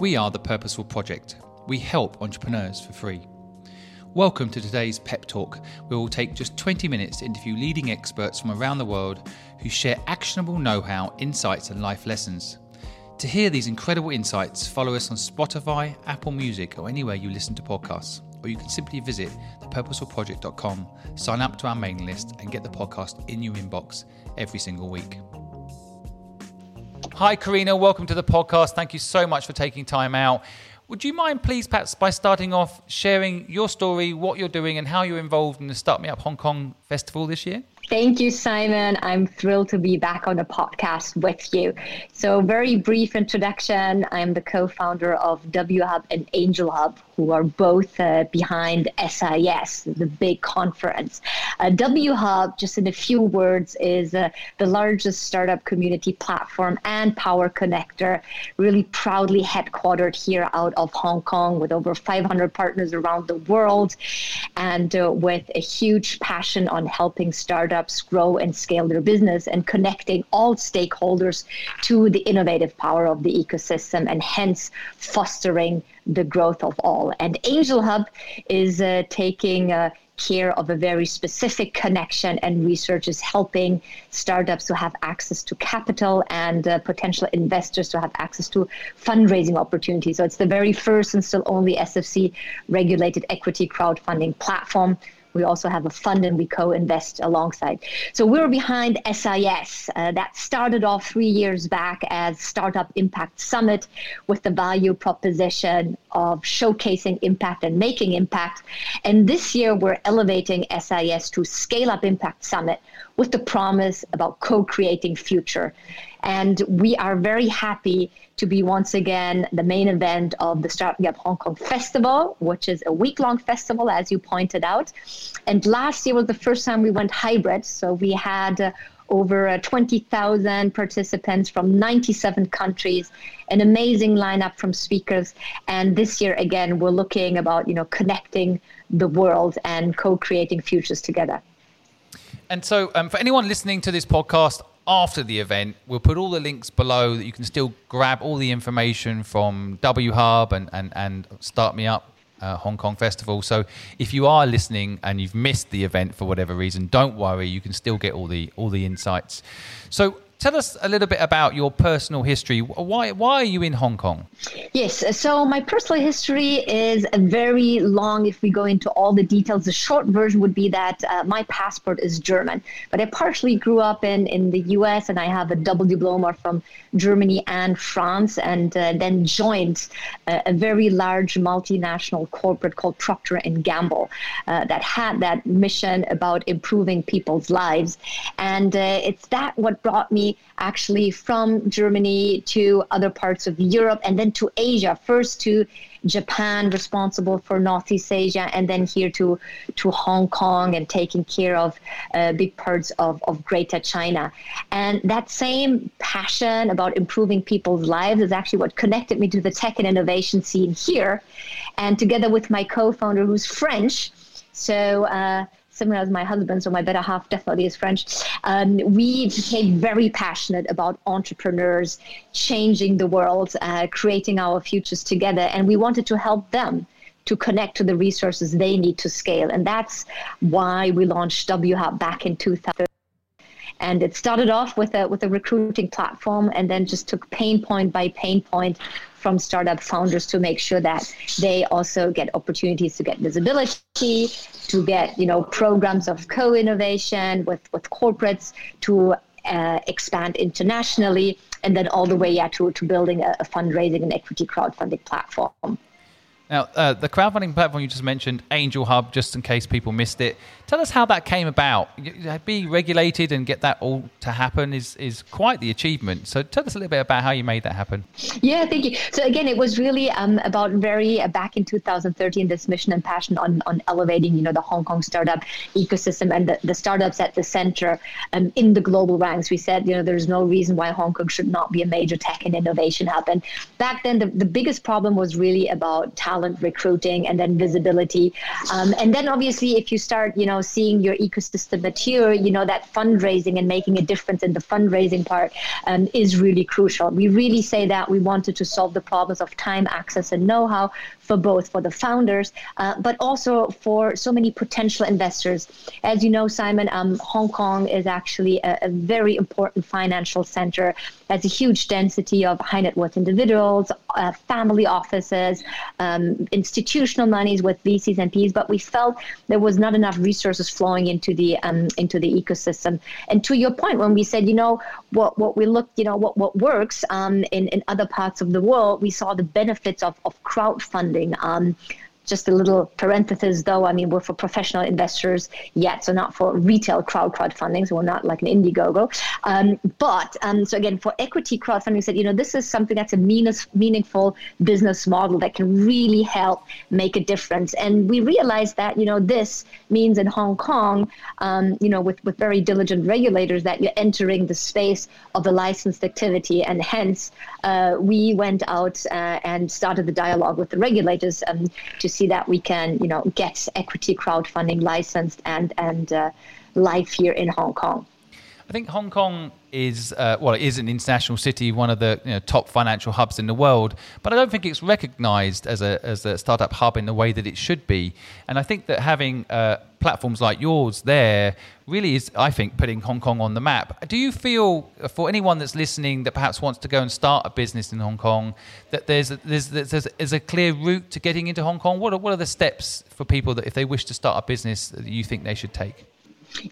We are the Purposeful Project. We help entrepreneurs for free. Welcome to today's Pep Talk, where we'll take just 20 minutes to interview leading experts from around the world who share actionable know how, insights, and life lessons. To hear these incredible insights, follow us on Spotify, Apple Music, or anywhere you listen to podcasts. Or you can simply visit thepurposefulproject.com, sign up to our mailing list, and get the podcast in your inbox every single week. Hi, Karina. Welcome to the podcast. Thank you so much for taking time out. Would you mind, please, perhaps by starting off sharing your story, what you're doing, and how you're involved in the Start Me Up Hong Kong Festival this year? Thank you, Simon. I'm thrilled to be back on the podcast with you. So, very brief introduction. I'm the co founder of W Hub and Angel Hub, who are both uh, behind SIS, the big conference. Uh, w Hub, just in a few words, is uh, the largest startup community platform and power connector, really proudly headquartered here out of Hong Kong with over 500 partners around the world and uh, with a huge passion on helping startups startups grow and scale their business and connecting all stakeholders to the innovative power of the ecosystem and hence fostering the growth of all. And Angel Hub is uh, taking uh, care of a very specific connection and research is helping startups to have access to capital and uh, potential investors to have access to fundraising opportunities. So it's the very first and still only SFC regulated equity crowdfunding platform we also have a fund and we co-invest alongside. So we're behind SIS. Uh, that started off three years back as Startup Impact Summit with the value proposition of showcasing impact and making impact. And this year we're elevating SIS to Scale Up Impact Summit with the promise about co-creating future. And we are very happy to be once again the main event of the Startup Up Hong Kong Festival, which is a week long festival, as you pointed out. And last year was the first time we went hybrid. So we had uh, over uh, 20,000 participants from 97 countries, an amazing lineup from speakers. And this year, again, we're looking about, you know, connecting the world and co-creating futures together. And so, um, for anyone listening to this podcast, after the event. We'll put all the links below that you can still grab all the information from W Hub and, and, and Start Me Up uh, Hong Kong Festival. So if you are listening and you've missed the event for whatever reason, don't worry. You can still get all the all the insights. So Tell us a little bit about your personal history. Why, why are you in Hong Kong? Yes, so my personal history is very long. If we go into all the details, the short version would be that uh, my passport is German, but I partially grew up in, in the US and I have a double diploma from Germany and France, and uh, then joined uh, a very large multinational corporate called Procter and Gamble uh, that had that mission about improving people's lives. And uh, it's that what brought me actually from Germany to other parts of Europe and then to Asia. First to Japan, responsible for Northeast Asia, and then here to to Hong Kong and taking care of uh, big parts of, of Greater China. And that same passion about improving people's lives is actually what connected me to the tech and innovation scene here. And together with my co-founder, who's French, so. Uh, similar as my husband, so my better half definitely is French. Um, we became very passionate about entrepreneurs changing the world, uh, creating our futures together, and we wanted to help them to connect to the resources they need to scale. And that's why we launched W Hub back in 2000 and it started off with a with a recruiting platform and then just took pain point by pain point from startup founders to make sure that they also get opportunities to get visibility, to get you know programs of co-innovation with with corporates to uh, expand internationally, and then all the way yeah, to, to building a, a fundraising and equity crowdfunding platform. Now, uh, the crowdfunding platform you just mentioned, Angel Hub, just in case people missed it, tell us how that came about. Be regulated and get that all to happen is, is quite the achievement. So tell us a little bit about how you made that happen. Yeah, thank you. So again, it was really um, about very uh, back in 2013, this mission and passion on, on elevating, you know, the Hong Kong startup ecosystem and the, the startups at the center um, in the global ranks. We said, you know, there's no reason why Hong Kong should not be a major tech and innovation hub. And back then, the, the biggest problem was really about talent talent recruiting and then visibility. Um, and then obviously, if you start, you know, seeing your ecosystem mature, you know, that fundraising and making a difference in the fundraising part um, is really crucial. We really say that we wanted to solve the problems of time, access, and know-how for both for the founders, uh, but also for so many potential investors. As you know, Simon, um, Hong Kong is actually a, a, very important financial center. Has a huge density of high net worth individuals, uh, family offices, um, institutional monies with VCs and Ps. But we felt there was not enough resources flowing into the um, into the ecosystem. And to your point, when we said, you know, what what we looked, you know, what what works um, in in other parts of the world, we saw the benefits of of crowdfunding um, just a little parenthesis though. I mean we're for professional investors yet so not for retail crowd crowdfunding so we're not like an indiegogo. Um, but um, so again for equity crowdfunding said you know this is something that's a meanest, meaningful business model that can really help make a difference. And we realized that you know this means in hong kong um, you know with, with very diligent regulators that you're entering the space of the licensed activity. And hence uh, we went out uh, and started the dialogue with the regulators um, to see that we can, you know, get equity crowdfunding licensed and and uh, live here in Hong Kong. I think Hong Kong is uh, well, it is an international city, one of the you know, top financial hubs in the world. But I don't think it's recognised as a as a startup hub in the way that it should be. And I think that having uh, platforms like yours there really is, I think, putting Hong Kong on the map. Do you feel, for anyone that's listening that perhaps wants to go and start a business in Hong Kong, that there's a, there's, there's, there's a clear route to getting into Hong Kong? What are, what are the steps for people that if they wish to start a business that you think they should take?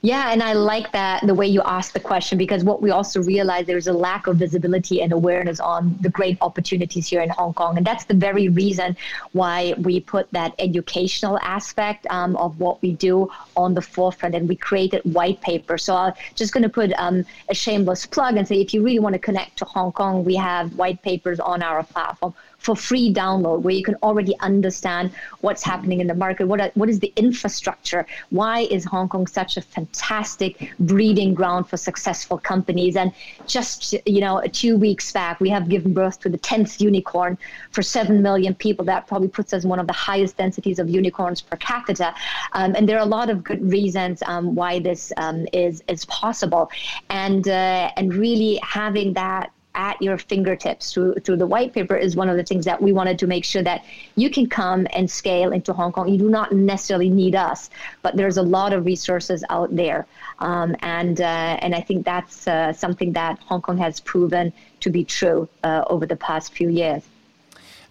Yeah, and I like that the way you asked the question because what we also realize there's a lack of visibility and awareness on the great opportunities here in Hong Kong, and that's the very reason why we put that educational aspect um, of what we do on the forefront, and we created white paper. So I'm just going to put um, a shameless plug and say if you really want to connect to Hong Kong, we have white papers on our platform for free download where you can already understand what's happening in the market. What, are, what is the infrastructure? Why is Hong Kong such a fantastic breeding ground for successful companies? And just, you know, two weeks back, we have given birth to the 10th unicorn for 7 million people. That probably puts us in one of the highest densities of unicorns per capita. Um, and there are a lot of good reasons um, why this um, is, is possible. And, uh, and really having that at your fingertips through through the white paper is one of the things that we wanted to make sure that you can come and scale into Hong Kong. You do not necessarily need us, but there's a lot of resources out there, um, and uh, and I think that's uh, something that Hong Kong has proven to be true uh, over the past few years.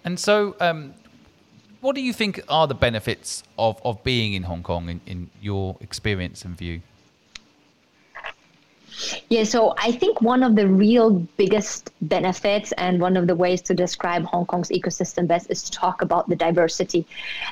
And so. Um, what do you think are the benefits of, of being in Hong Kong in, in your experience and view? Yeah, so I think one of the real biggest benefits and one of the ways to describe Hong Kong's ecosystem best is to talk about the diversity.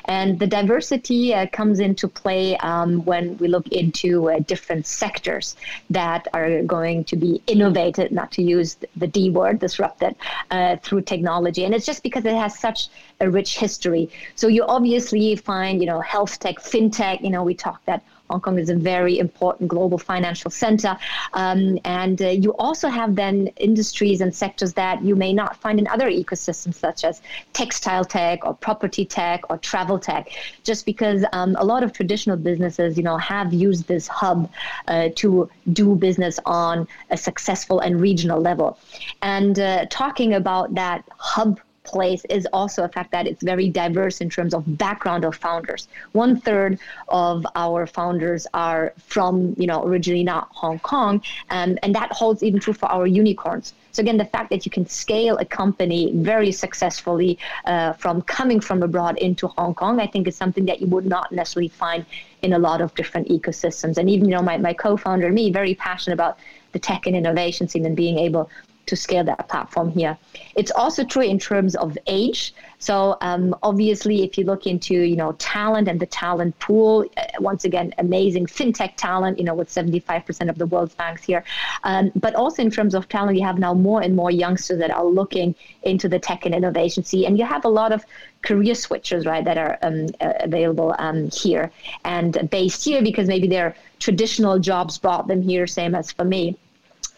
And the diversity uh, comes into play um, when we look into uh, different sectors that are going to be innovated, not to use the D word, disrupted uh, through technology. And it's just because it has such a rich history. So you obviously find, you know, health tech, fintech, you know, we talk that Hong Kong is a very important global financial center. Um, and uh, you also have then industries and sectors that you may not find in other ecosystems, such as textile tech or property tech or travel tech, just because um, a lot of traditional businesses, you know, have used this hub uh, to do business on a successful and regional level. And uh, talking about that hub place is also a fact that it's very diverse in terms of background of founders. One third of our founders are from, you know, originally not Hong Kong, um, and that holds even true for our unicorns. So again, the fact that you can scale a company very successfully uh, from coming from abroad into Hong Kong, I think is something that you would not necessarily find in a lot of different ecosystems. And even, you know, my, my co-founder me, very passionate about the tech and innovation scene and being able to scale that platform here. It's also true in terms of age. So um, obviously, if you look into you know talent and the talent pool, uh, once again, amazing fintech talent. You know, with 75% of the world's banks here, um, but also in terms of talent, you have now more and more youngsters that are looking into the tech and innovation scene, and you have a lot of career switchers, right, that are um, uh, available um, here and based here because maybe their traditional jobs brought them here, same as for me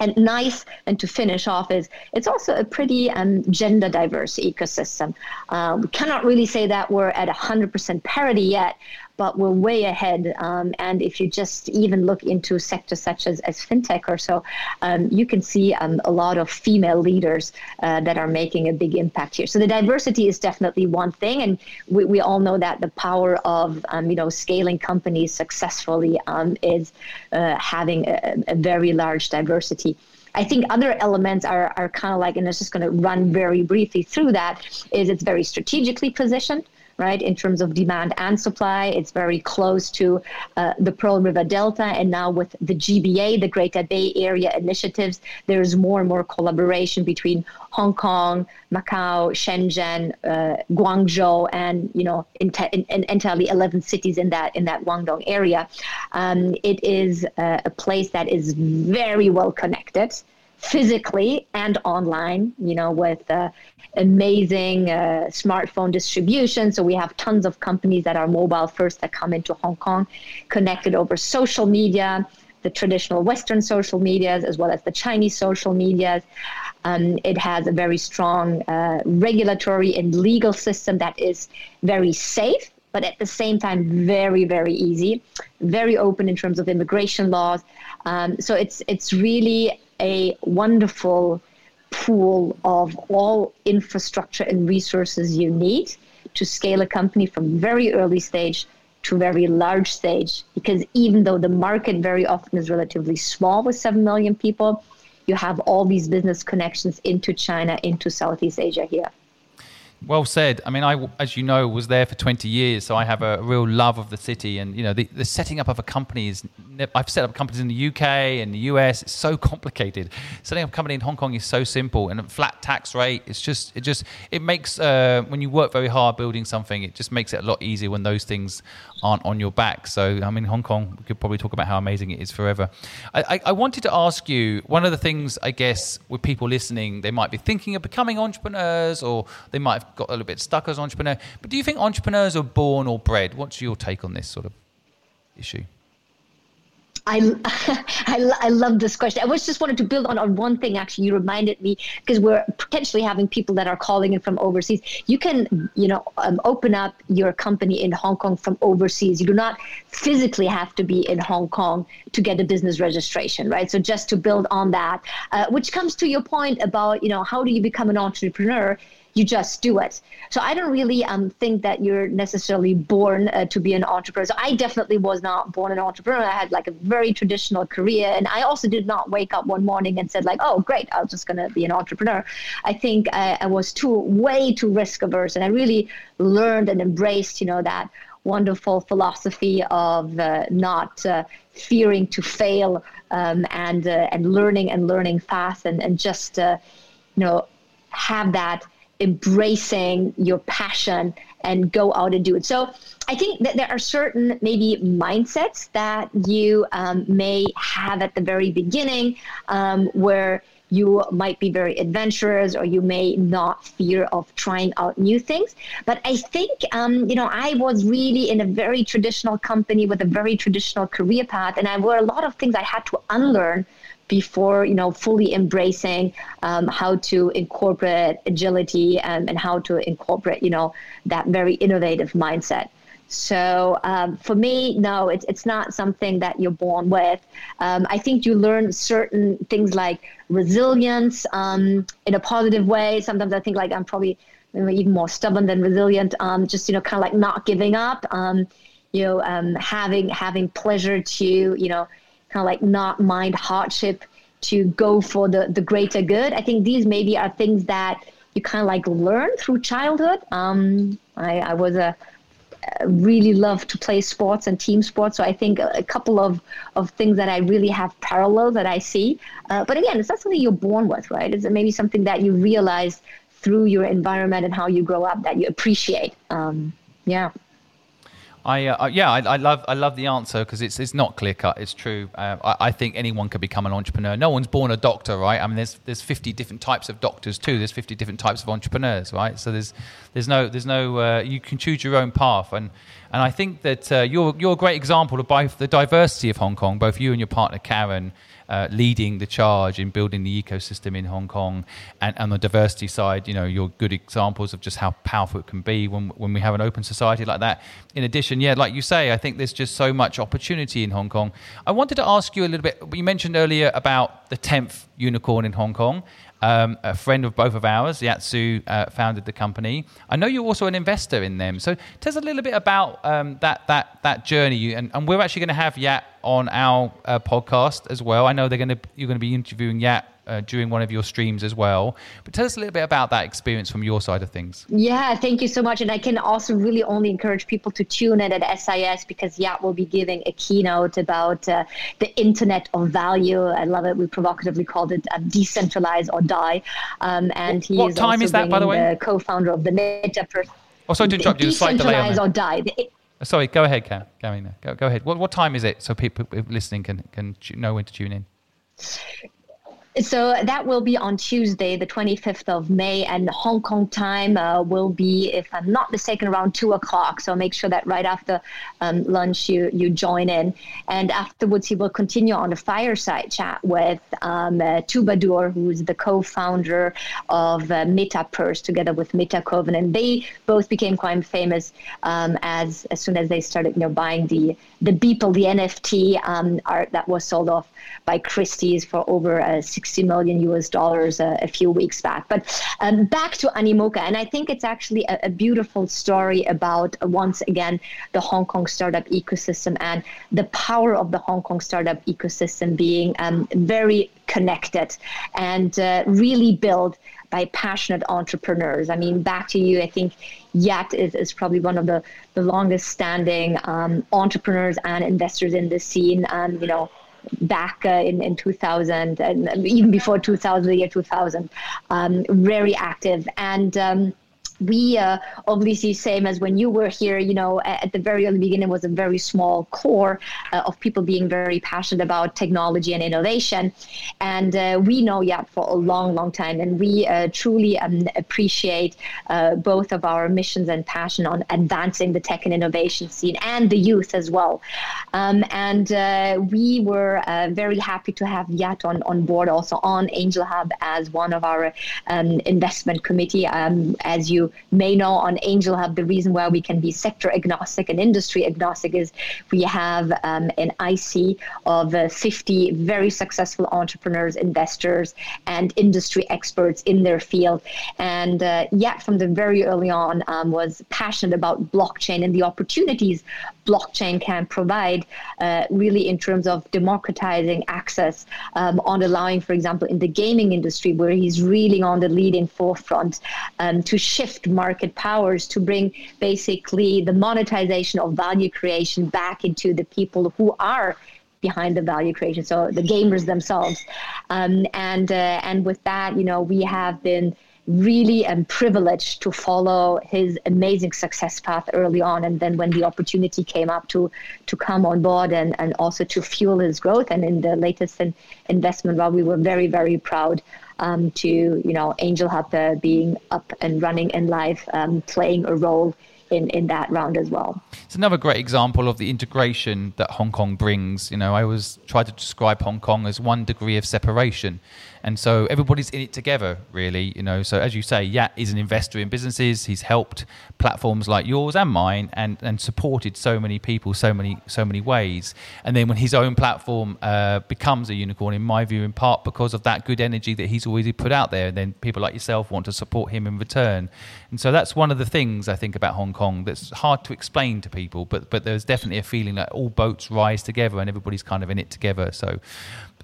and nice and to finish off is it's also a pretty um, gender diverse ecosystem. Uh, we cannot really say that we're at 100% parity yet but we're way ahead. Um, and if you just even look into sectors such as, as fintech or so, um, you can see um, a lot of female leaders uh, that are making a big impact here. So the diversity is definitely one thing, and we, we all know that the power of um, you know scaling companies successfully um, is uh, having a, a very large diversity. I think other elements are, are kind of like, and it's just going to run very briefly through that, is it's very strategically positioned right? In terms of demand and supply, it's very close to uh, the Pearl River Delta. And now with the GBA, the Greater Bay Area initiatives, there's more and more collaboration between Hong Kong, Macau, Shenzhen, uh, Guangzhou, and you know, in, in, in, entirely 11 cities in that in that Guangdong area. Um, it is uh, a place that is very well connected physically and online, you know, with uh, amazing uh, smartphone distribution. So we have tons of companies that are mobile first that come into Hong Kong, connected over social media, the traditional Western social medias, as well as the Chinese social medias. Um, it has a very strong uh, regulatory and legal system that is very safe but at the same time very very easy very open in terms of immigration laws um, so it's it's really a wonderful pool of all infrastructure and resources you need to scale a company from very early stage to very large stage because even though the market very often is relatively small with 7 million people you have all these business connections into china into southeast asia here well said. I mean, I, as you know, was there for 20 years, so I have a real love of the city. And you know, the, the setting up of a company is. I've set up companies in the UK and the US. It's so complicated. Setting up a company in Hong Kong is so simple, and a flat tax rate. It's just, it just, it makes uh, when you work very hard building something, it just makes it a lot easier when those things aren't on your back. So, I mean, Hong Kong, we could probably talk about how amazing it is forever. I, I, I wanted to ask you one of the things, I guess, with people listening, they might be thinking of becoming entrepreneurs, or they might have got a little bit stuck as entrepreneur. But do you think entrepreneurs are born or bred? What's your take on this sort of issue? I, I, I love this question. I was just wanted to build on, on one thing. Actually, you reminded me because we're potentially having people that are calling in from overseas. You can, you know, um, open up your company in Hong Kong from overseas. You do not physically have to be in Hong Kong to get a business registration, right? So just to build on that, uh, which comes to your point about, you know, how do you become an entrepreneur? You just do it. So I don't really um, think that you're necessarily born uh, to be an entrepreneur. So I definitely was not born an entrepreneur. I had like a very traditional career, and I also did not wake up one morning and said like, "Oh, great, I'm just gonna be an entrepreneur." I think I, I was too way too risk averse, and I really learned and embraced, you know, that wonderful philosophy of uh, not uh, fearing to fail um, and uh, and learning and learning fast and and just uh, you know have that embracing your passion and go out and do it. So I think that there are certain maybe mindsets that you um, may have at the very beginning um, where you might be very adventurous or you may not fear of trying out new things. But I think, um, you know, I was really in a very traditional company with a very traditional career path, and I were a lot of things I had to unlearn before you know fully embracing um, how to incorporate agility and, and how to incorporate you know that very innovative mindset. So um, for me no it's, it's not something that you're born with. Um, i think you learn certain things like resilience um, in a positive way. Sometimes i think like i'm probably even more stubborn than resilient um, just you know kind of like not giving up um, you know um, having having pleasure to you know kind of like not mind hardship to go for the, the greater good. I think these maybe are things that you kind of like learn through childhood. Um, I, I was a really love to play sports and team sports. So I think a, couple of, of things that I really have parallel that I see. Uh, but again, it's not something you're born with, right? It's maybe something that you realize through your environment and how you grow up that you appreciate. Um, yeah. I uh, yeah, I, I, love I love the answer because it's it's not clear cut. It's true. Uh, I, I, think anyone could become an entrepreneur. No one's born a doctor, right? I mean, there's there's 50 different types of doctors too. There's 50 different types of entrepreneurs, right? So there's there's no there's no uh, you can choose your own path, and and I think that uh, you're you're a great example of both the diversity of Hong Kong, both you and your partner Karen uh, leading the charge in building the ecosystem in Hong Kong. And, and on the diversity side, you know, you're good examples of just how powerful it can be when, when we have an open society like that. In addition, yeah, like you say, I think there's just so much opportunity in Hong Kong. I wanted to ask you a little bit, you mentioned earlier about the 10th unicorn in Hong Kong. Um, a friend of both of ours, Yat Siu, uh, founded the company. I know you're also an investor in them. So tell us a little bit about um, that that that journey. And, and we're actually going to have Yat on our uh, podcast as well. I know they're going to you're going to be interviewing Yat uh, during one of your streams as well. But tell us a little bit about that experience from your side of things. Yeah, thank you so much. And I can also really only encourage people to tune in at SIS because Yat will be giving a keynote about uh, the Internet of Value. I love it. We provocatively called it uh, Decentralize or Die. Um, and he what, time is that, by the way? The co-founder of the Metaverse. Oh, sorry to interrupt you. Slight delay on or die. Uh, sorry, go ahead, Cam. Go, go, go ahead. What, what time is it so people listening can, can know when to tune in? So that will be on Tuesday, the 25th of May, and Hong Kong time uh, will be, if I'm not mistaken, around two o'clock. So make sure that right after um, lunch you you join in, and afterwards he will continue on a fireside chat with um, uh, Twobadour, who's the co-founder of uh, MetaPurse, together with Metakovan, and they both became quite famous um, as as soon as they started, you know, buying the the Beeple, the NFT um, art that was sold off by Christie's for over uh, 60 million US dollars a, a few weeks back. But um, back to Animoca, and I think it's actually a, a beautiful story about uh, once again the Hong Kong startup ecosystem and the power of the Hong Kong startup ecosystem being um, very connected and uh, really built by passionate entrepreneurs. I mean, back to you, I think Yat is, is probably one of the, the longest standing um, entrepreneurs and investors in the scene. Um, you know, back uh, in, in 2000 and even before 2000, the year 2000, um, very active. And um, we uh, obviously same as when you were here you know at the very early beginning was a very small core uh, of people being very passionate about technology and innovation. And uh, we know Yat for a long long time. And we uh, truly um, appreciate uh, both of our missions and passion on advancing the tech and innovation scene and the youth as well. Um, and uh, we were very happy to have Yat on, on board also on angel hub as one of our um, investment committee. Um, as you may know on Angel Hub, the reason why we can be sector agnostic and industry agnostic is we have um, an IC of uh, 50 very successful entrepreneurs, investors, and industry experts in their field. And uh, yet, from the very early on, um, was passionate about blockchain and the opportunities blockchain can provide, uh, really in terms of democratizing access, um, on allowing, for example, in the gaming industry, where he's really on the leading forefront um, to shift market powers to bring basically the monetization of value creation back into the people who are behind the value creation so the gamers themselves. Um, and uh, and with that you know we have been really um, privileged to follow his amazing success path early on and then when the opportunity came up to to come on board and, and also to fuel his growth and in the latest in, investment well we were very very proud um, to you know Angel Hub being up and running and live, um, playing a role in, in that round as well. It's another great example of the integration that Hong Kong brings. You know, I always try to describe Hong Kong as one degree of separation and so everybody's in it together really you know. So as you say Yat is an investor in businesses. He's helped platforms like yours and mine and and supported so many people so many so many ways. And then when his own platform uh, becomes a unicorn in my view in part because of that good energy that he's always put out there and then people like yourself want to support him in return. And so that's one of the things I think about Hong Kong that's hard to explain to people but but there's definitely a feeling that all boats rise together and everybody's kind of in it together. So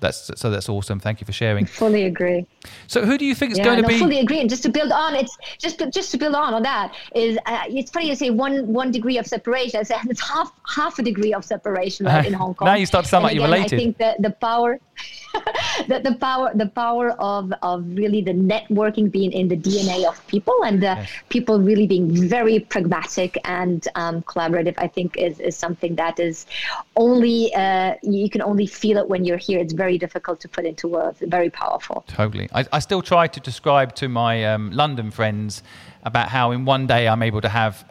that's so that's awesome. Thank you for sharing. I Fully agree. So who do you think is yeah, going no, to be? I fully agree. And just to build on, it's just to, just to build on on that is uh, it's funny to say one one degree of separation. It's half half a degree of separation right, in Hong Kong. now you start to sound and like again, you're related. I think that the power. the, the power the power of of really the networking being in the DNA of people and uh, yes. people really being very pragmatic and um, collaborative I think is, is something that is only uh, you can only feel it when you're here. It's very difficult to put into words. Very powerful. Totally. I, I still try to describe to my um, London friends about how in one day I'm able to have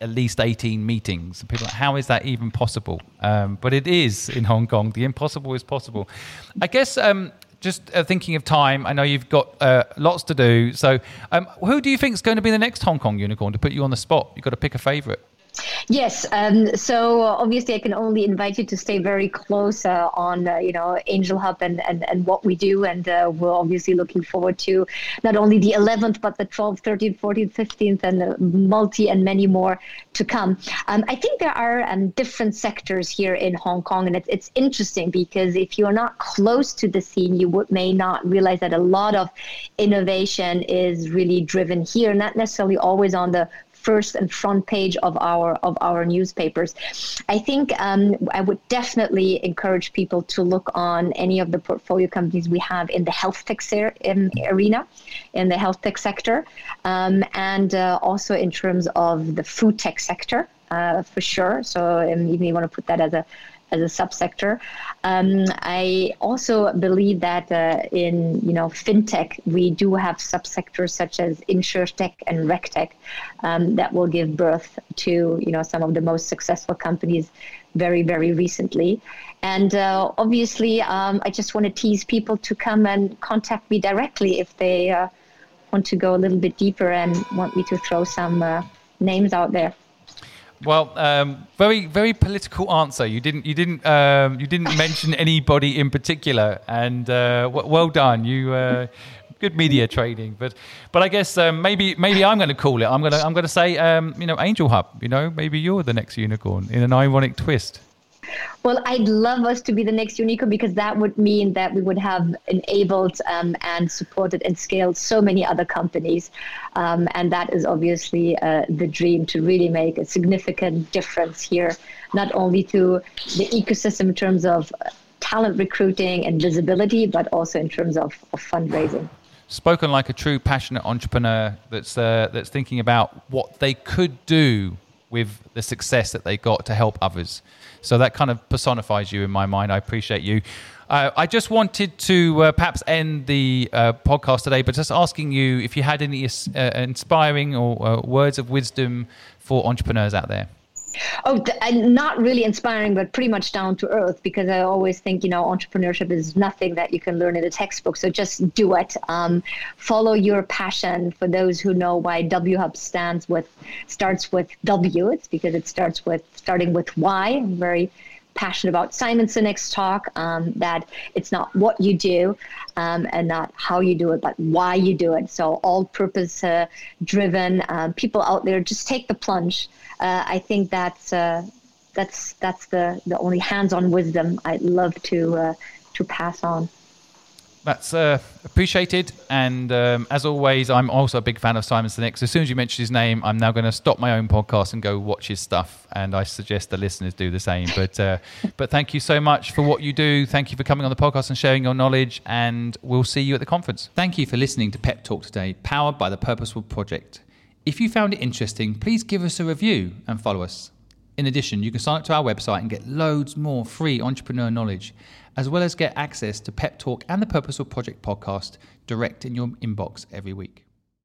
at least 18 meetings. And people are like, how is that even possible? Um, but it is in Hong Kong. The impossible is possible. I guess um, just uh, thinking of time, I know you've got uh, lots to do. So, um, who do you think is going to be the next Hong Kong unicorn to put you on the spot? You've got to pick a favorite. Yes. Um, so obviously, I can only invite you to stay very close uh, on uh, you know Angel Hub and, and, and what we do, and uh, we're obviously looking forward to not only the 11th but the 12th, 13th, 14th, 15th, and multi and many more to come. Um, I think there are um, different sectors here in Hong Kong, and it's it's interesting because if you are not close to the scene, you would, may not realize that a lot of innovation is really driven here, not necessarily always on the first and front page of our of our newspapers. I think um, I would definitely encourage people to look on any of the portfolio companies we have in the health tech ser- in arena, in the health tech sector, um, and uh, also in terms of the food tech sector uh, for sure. So um, even you want to put that as a as a subsector. Um, I also believe that uh, in you know fintech we do have subsectors such as insurtech and regtech um, that will give birth to you know some of the most successful companies very very recently. And uh, obviously, um, I just want to tease people to come and contact me directly if they uh, want to go a little bit deeper and want me to throw some uh, names out there. Well, um, very very political answer. You didn't you didn't um, you didn't mention anybody in particular, and uh, w- well done. You uh, good media trading, but but I guess um, maybe maybe I'm going to call it. I'm gonna I'm gonna say um, you know Angel Hub. You know maybe you're the next unicorn in an ironic twist. Well, I'd love us to be the next unicorn because that would mean that we would have enabled um, and supported and scaled so many other companies. Um, and that is obviously uh, the dream to really make a significant difference here, not only to the ecosystem in terms of talent recruiting and visibility, but also in terms of, of fundraising spoken like a true passionate entrepreneur that's uh, that's thinking about what they could do with the success that they got to help others. So that kind of personifies you in my mind. I appreciate you. Uh, I just wanted to uh, perhaps end the uh, podcast today, but just asking you if you had any uh, inspiring or uh, words of wisdom for entrepreneurs out there. Oh, not really inspiring, but pretty much down to earth because I always think, you know, entrepreneurship is nothing that you can learn in a textbook. So just do it. Um, follow your passion. For those who know why W Hub stands with, starts with W, it's because it starts with starting with Y. I'm very passionate about Simon Sinek's talk um, that it's not what you do um, and not how you do it, but why you do it. So all purpose uh, driven uh, people out there, just take the plunge. Uh, I think that's uh, that's that's the the only hands-on wisdom I'd love to uh, to pass on. That's uh, appreciated. And um, as always, I'm also a big fan of Simon Sinek. So as soon as you mention his name, I'm now going to stop my own podcast and go watch his stuff. And I suggest the listeners do the same. But uh, but thank you so much for what you do. Thank you for coming on the podcast and sharing your knowledge. And we'll see you at the conference. Thank you for listening to Pep Talk today, powered by the Purposeful Project. If you found it interesting, please give us a review and follow us. In addition, you can sign up to our website and get loads more free entrepreneur knowledge, as well as get access to Pep Talk and the Purposeful Project podcast direct in your inbox every week.